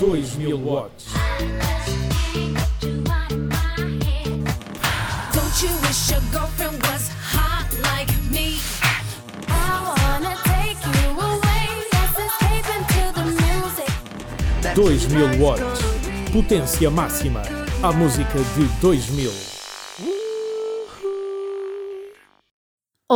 2000 watts. Don't you wish your girlfriend was hot like me? I wanna take you away. Let's escape into the music. 2000 watts. Potência máxima. A música de 2000.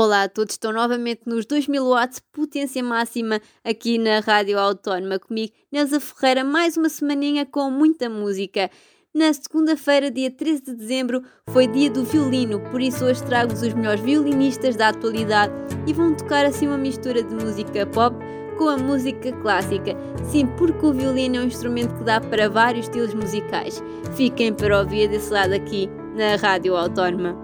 Olá a todos, estou novamente nos 2000 watts, potência máxima, aqui na Rádio Autónoma comigo, Neuza Ferreira, mais uma semaninha com muita música. Na segunda-feira, dia 13 de dezembro, foi dia do violino, por isso hoje trago-vos os melhores violinistas da atualidade e vão tocar assim uma mistura de música pop com a música clássica. Sim, porque o violino é um instrumento que dá para vários estilos musicais. Fiquem para ouvir desse lado aqui na Rádio Autónoma.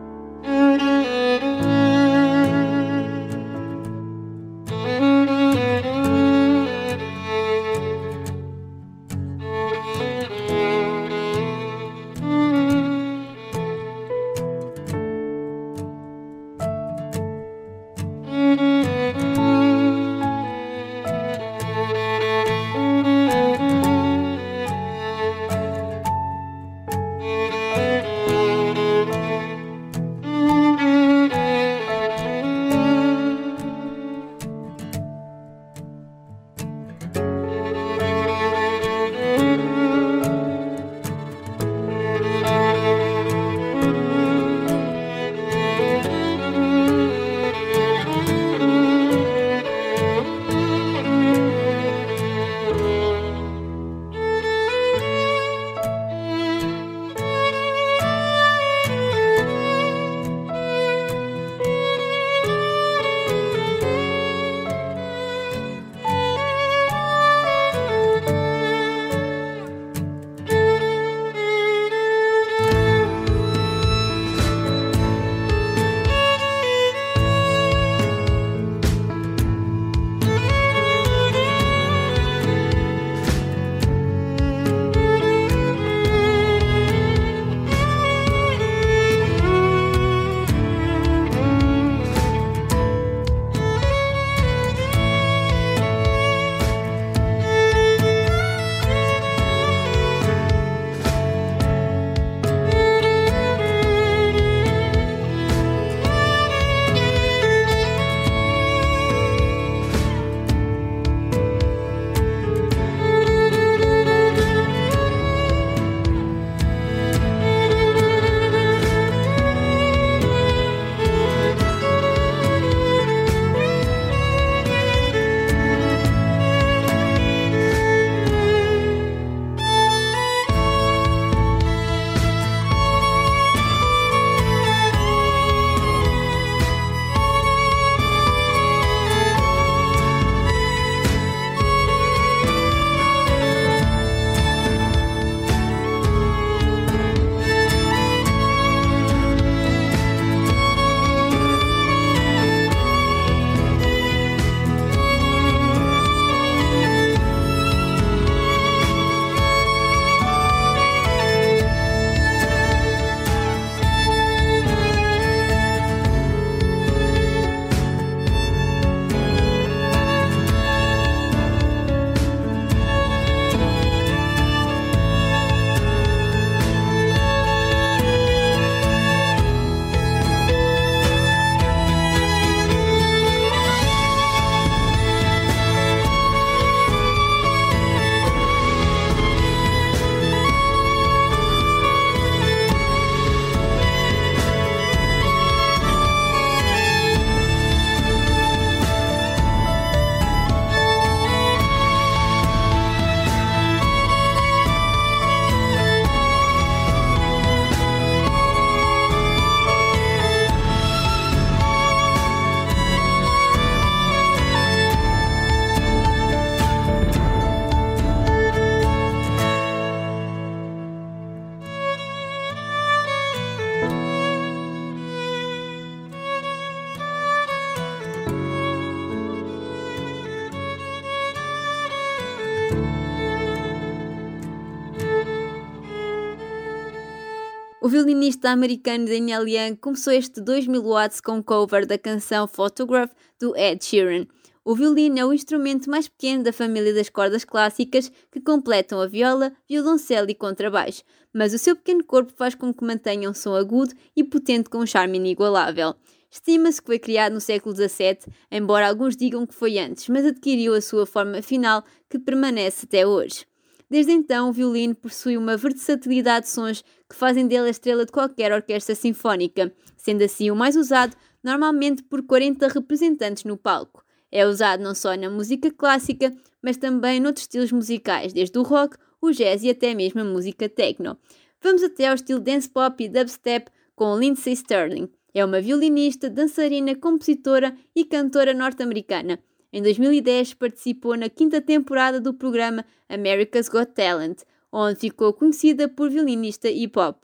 O violinista americano Daniel Young começou este 2000 watts com um cover da canção Photograph do Ed Sheeran. O violino é o instrumento mais pequeno da família das cordas clássicas que completam a viola, violoncelo e contrabaixo, mas o seu pequeno corpo faz com que mantenha um som agudo e potente com um charme inigualável. Estima-se que foi criado no século XVII, embora alguns digam que foi antes, mas adquiriu a sua forma final que permanece até hoje. Desde então, o violino possui uma versatilidade de sons que fazem dele a estrela de qualquer orquestra sinfónica, sendo assim o mais usado, normalmente por 40 representantes no palco. É usado não só na música clássica, mas também noutros estilos musicais, desde o rock, o jazz e até mesmo a música techno. Vamos até ao estilo dance pop e dubstep com Lindsay Sterling. É uma violinista, dançarina, compositora e cantora norte-americana. Em 2010 participou na quinta temporada do programa America's Got Talent, onde ficou conhecida por violinista hip hop.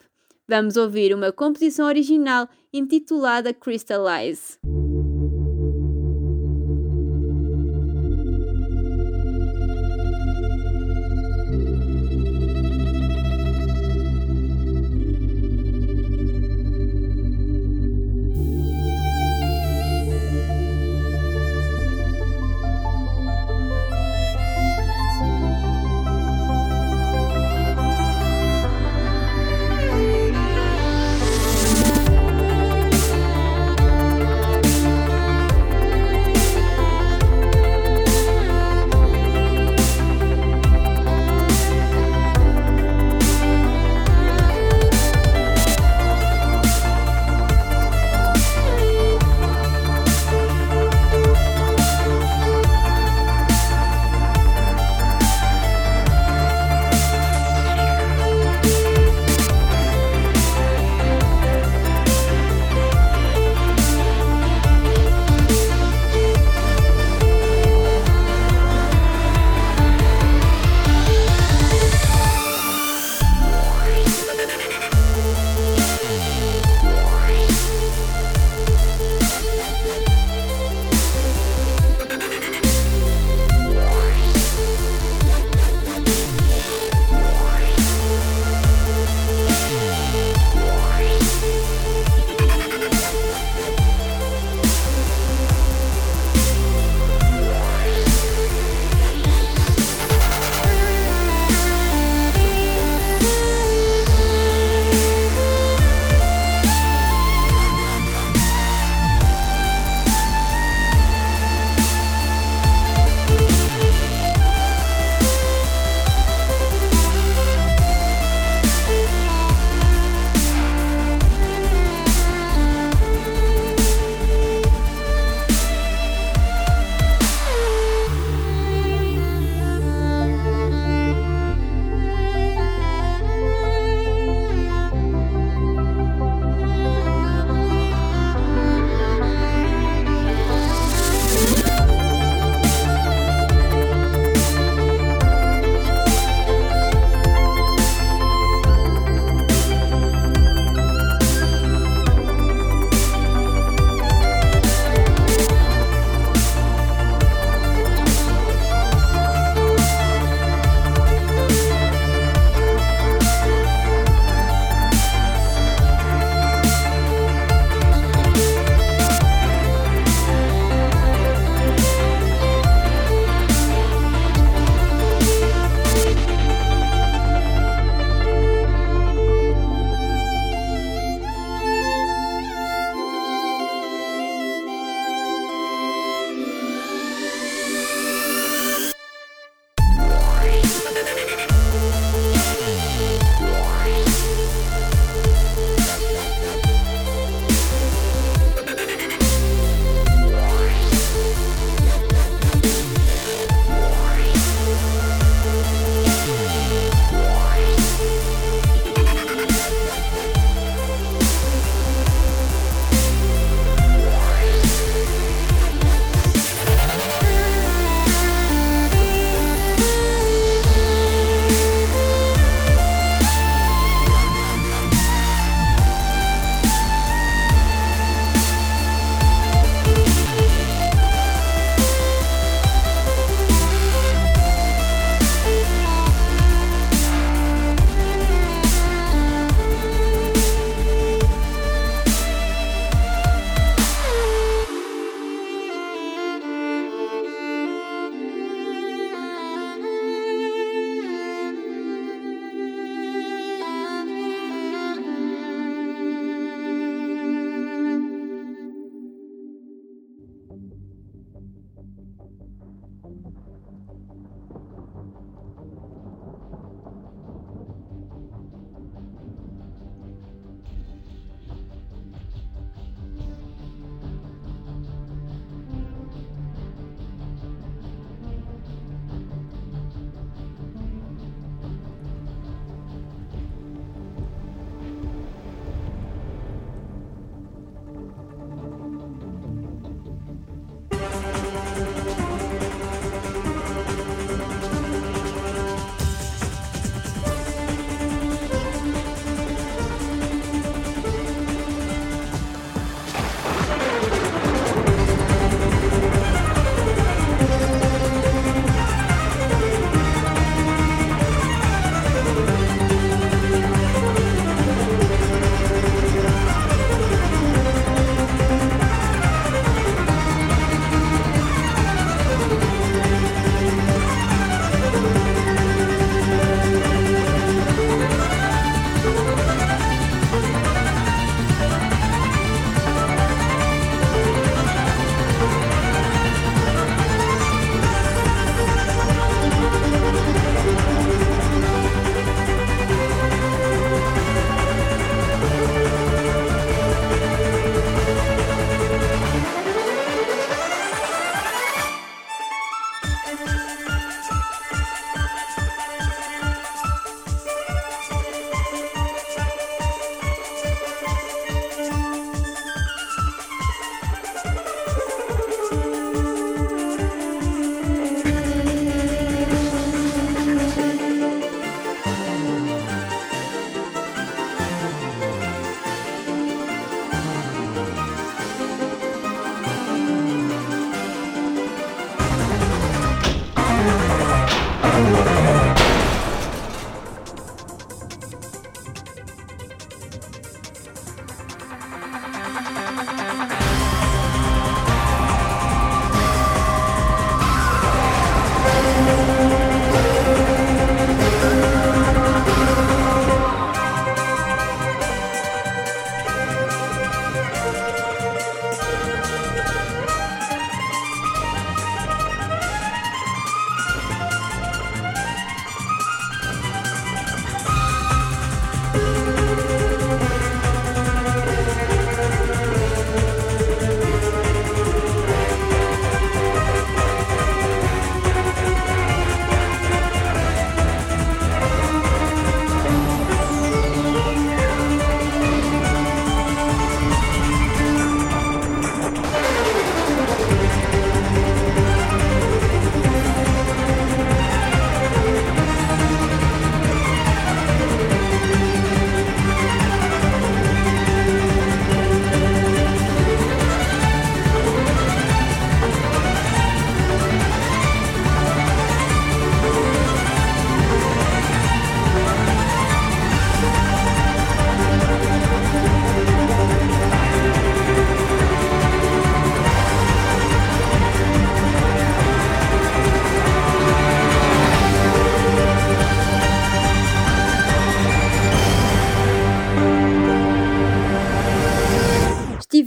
Vamos ouvir uma composição original intitulada Crystallize.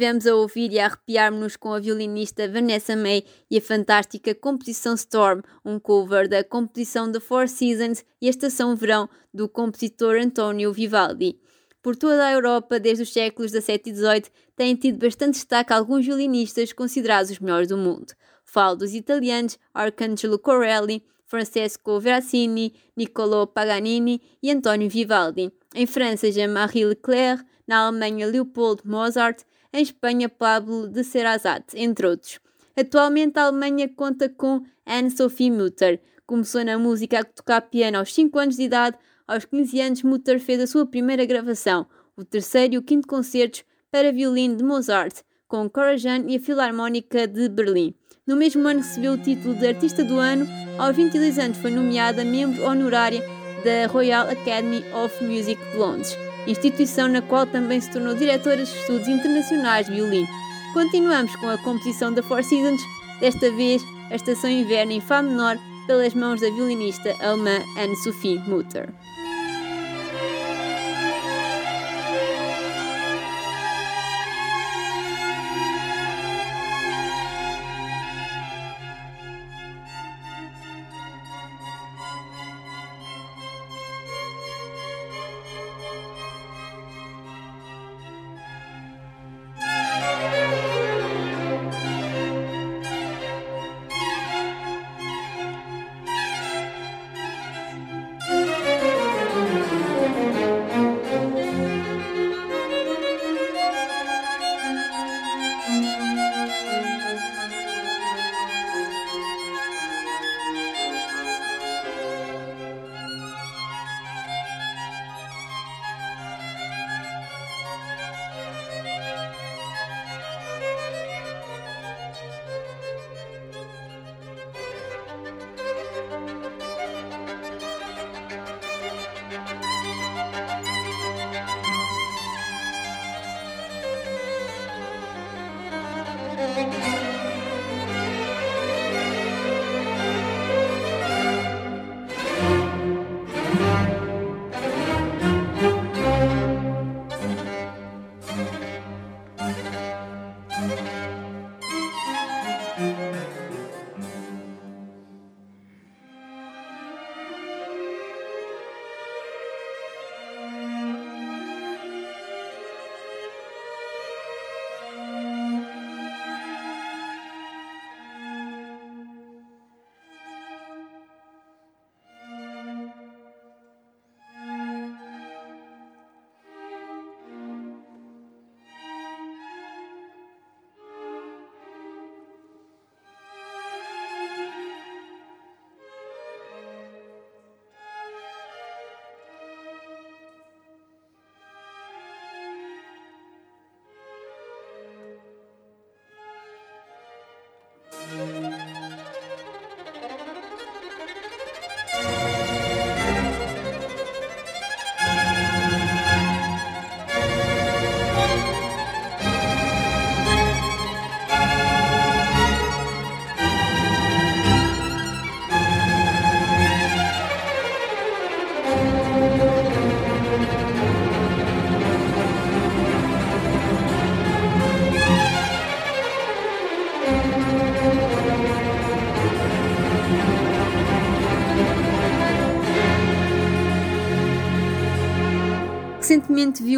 Estivemos a ouvir e a arrepiar-nos com a violinista Vanessa May e a fantástica composição Storm, um cover da composição The Four Seasons e a Estação Verão do compositor António Vivaldi. Por toda a Europa, desde os séculos XVII e XVIII, têm tido bastante destaque alguns violinistas considerados os melhores do mundo. Falo dos italianos Arcangelo Corelli, Francesco Veracini, Niccolò Paganini e António Vivaldi. Em França, Jean-Marie Leclerc, na Alemanha, Leopold Mozart, em Espanha, Pablo de Serrazat, entre outros. Atualmente, a Alemanha conta com Anne-Sophie Mutter. Começou na música a tocar piano aos 5 anos de idade. Aos 15 anos, Mutter fez a sua primeira gravação, o terceiro e o quinto concertos para violino de Mozart, com Corajan e a Filarmónica de Berlim. No mesmo ano recebeu o título de Artista do Ano. Aos 22 anos foi nomeada membro honorária da Royal Academy of Music de Londres, instituição na qual também se tornou diretora de estudos internacionais de violino. Continuamos com a composição da Four Seasons, desta vez a Estação Inverno em Fá menor, pelas mãos da violinista alemã Anne-Sophie Mutter.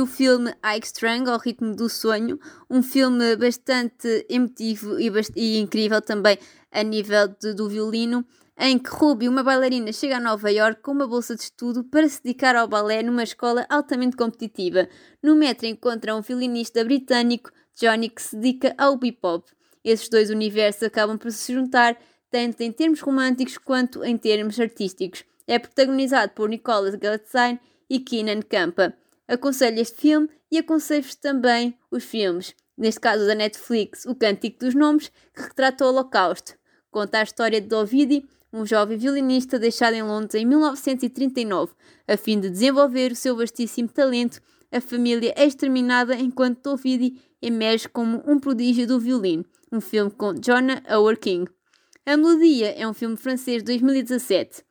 O filme Ike Strang, ao ritmo do sonho, um filme bastante emotivo e, bast e incrível também a nível de, do violino, em que Ruby, uma bailarina, chega a Nova York com uma bolsa de estudo para se dedicar ao balé numa escola altamente competitiva. No metro encontra um violinista britânico, Johnny, que se dedica ao bebop. Esses dois universos acabam por se juntar, tanto em termos românticos quanto em termos artísticos. É protagonizado por Nicholas Galitzine e Keenan Campa. Aconselho este filme e aconselho-vos também os filmes, neste caso da Netflix, O Cântico dos Nomes, que retrata o Holocausto. Conta a história de Ovidi, um jovem violinista deixado em Londres em 1939, a fim de desenvolver o seu vastíssimo talento. A família é exterminada enquanto Ovidi emerge como um prodígio do violino. Um filme com Jonah Howard King. A Melodia é um filme francês de 2017.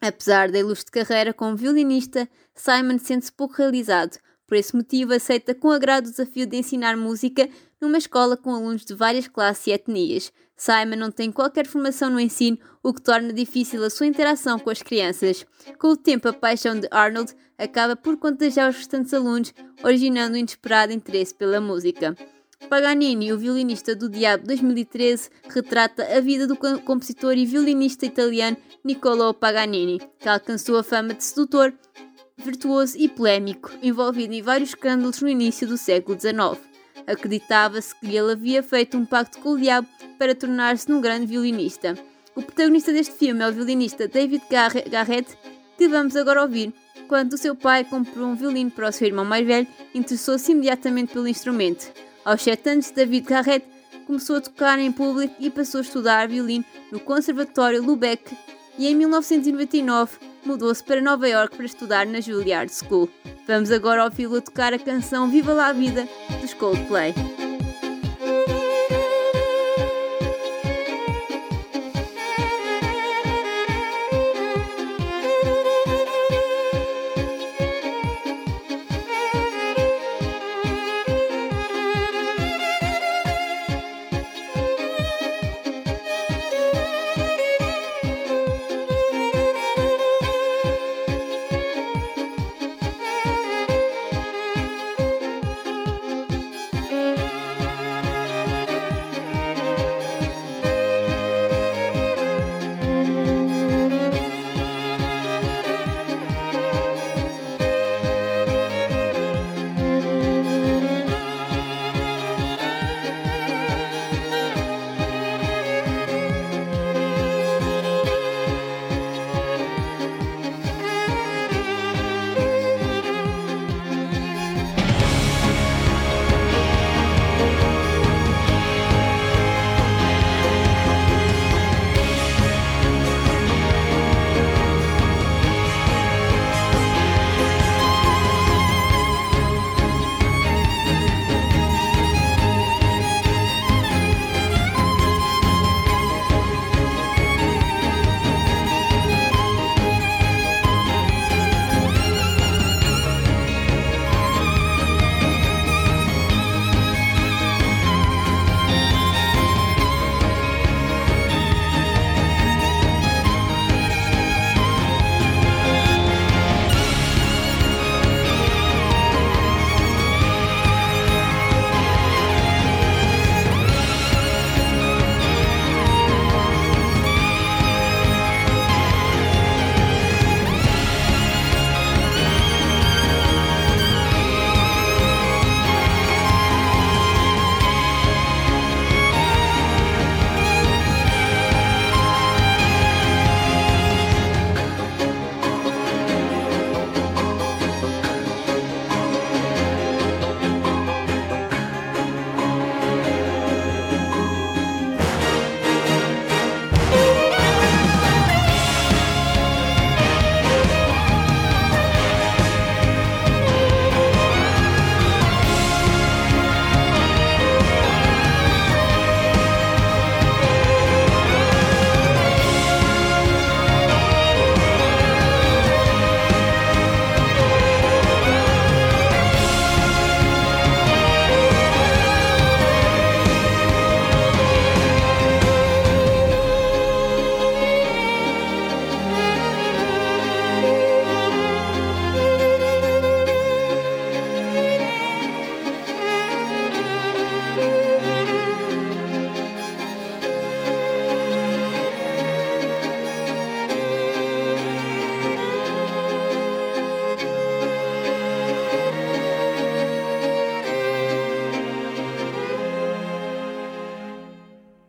Apesar da ilustre carreira como violinista, Simon sente-se pouco realizado, Por esse motivo, aceita com agrado o desafio de ensinar música numa escola com alunos de várias classes e etnias. Simon não tem qualquer formação no ensino, o que torna difícil a sua interação com as crianças. Com o tempo, a paixão de Arnold acaba por contagiar os restantes alunos, originando um inesperado interesse pela música. Paganini, o violinista do Diabo 2013, retrata a vida do compositor e violinista italiano Niccolò Paganini, que alcançou a fama de sedutor, virtuoso e polémico, envolvido em vários escândalos no início do século XIX. Acreditava-se que ele havia feito um pacto com o diabo para tornar-se um grande violinista. O protagonista deste filme é o violinista David Garrett, que vamos agora ouvir. Quando o seu pai comprou um violino para o seu irmão mais velho, interessou-se imediatamente pelo instrumento. Aos 7 anos, David Garrett começou a tocar em público e passou a estudar violino no Conservatório Lubeck e em 1999 mudou-se para Nova York para estudar na Juilliard School. Vamos agora ouvi-lo tocar a canção Viva la Vida dos Coldplay.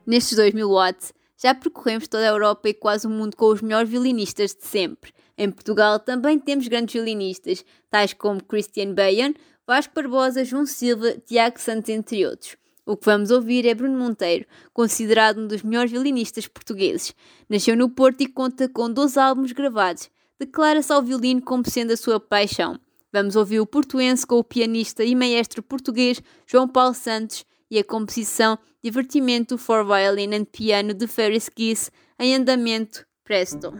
Nestes 2000 watts, já percorremos toda a Europa e quase o mundo com os melhores violinistas de sempre. Em Portugal também temos grandes violinistas, tais como Christian Bayan, Vasco Barbosa, João Silva, Tiago Santos, entre outros. O que vamos ouvir é Bruno Monteiro, considerado um dos melhores violinistas portugueses. Nasceu no Porto e conta com 12 álbuns gravados. Declara-se ao violino como sendo a sua paixão. Vamos ouvir o portuense com o pianista e maestro português João Paulo Santos e a composição Divertimento for Violin and Piano de Ferris Kiss em andamento Presto.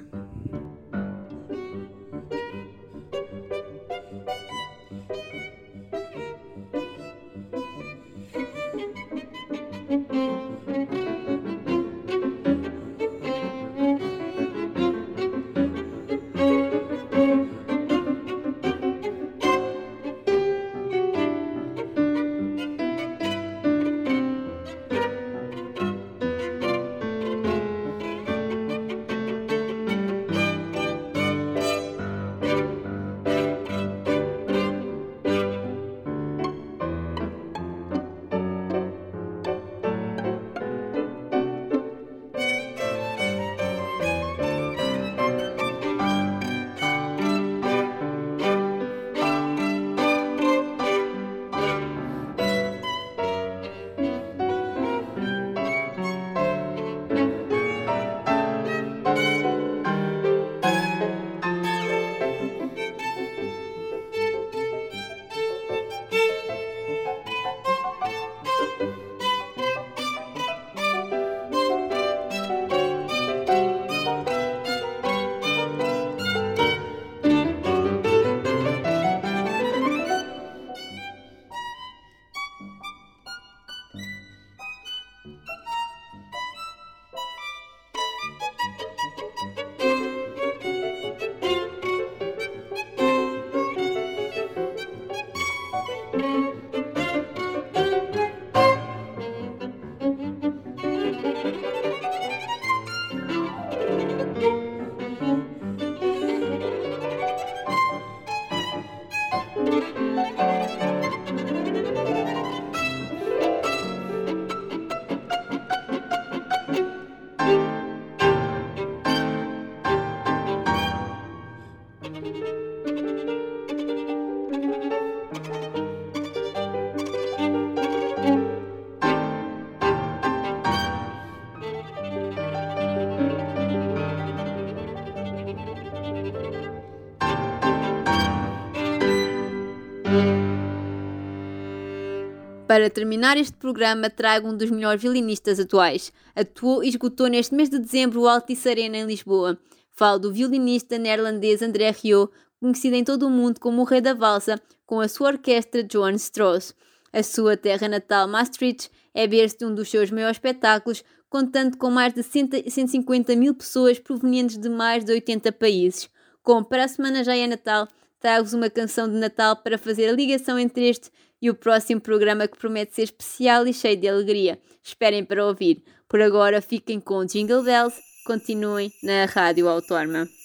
Para terminar este programa, trago um dos melhores violinistas atuais. Atuou e esgotou neste mês de dezembro o Altice Arena em Lisboa. Falo do violinista neerlandês André Rieu, conhecido em todo o mundo como o Rei da Valsa, com a sua orquestra Johann Strauss. A sua terra natal, Maastricht, é berço de um dos seus maiores espetáculos, contando com mais de 150 mil pessoas provenientes de mais de 80 países. Como para a semana já é Natal, trago-vos uma canção de Natal para fazer a ligação entre este e o próximo programa que promete ser especial e cheio de alegria. Esperem para ouvir. Por agora, fiquem com Jingle Bells, continuem na Rádio Autónoma.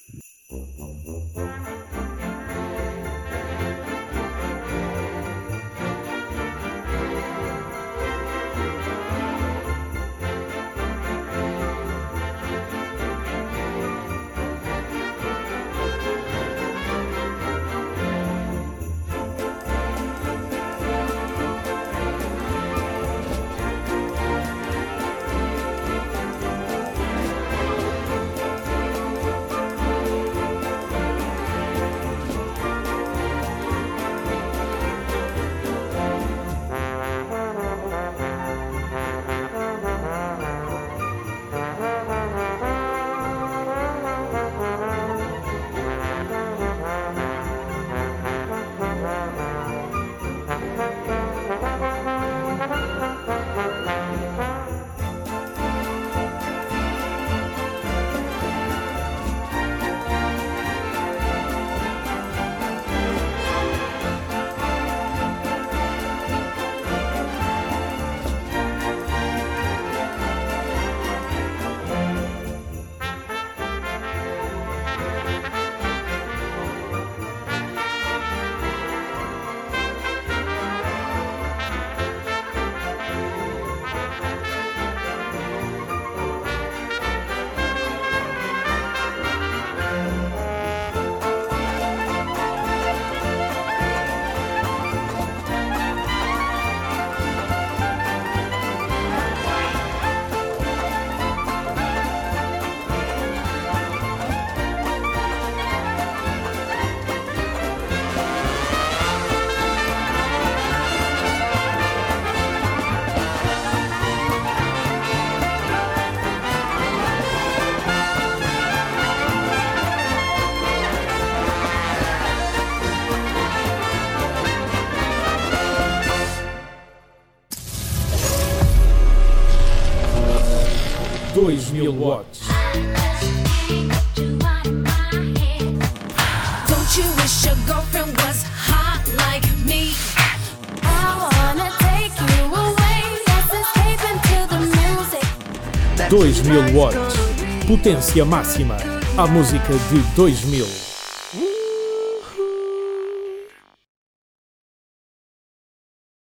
Dois mil watts. Don't you wish your girlfriend was hot like me? I wanna take you away. Let's escape into the music. Dois mil watts. Potência máxima. A música de 2000.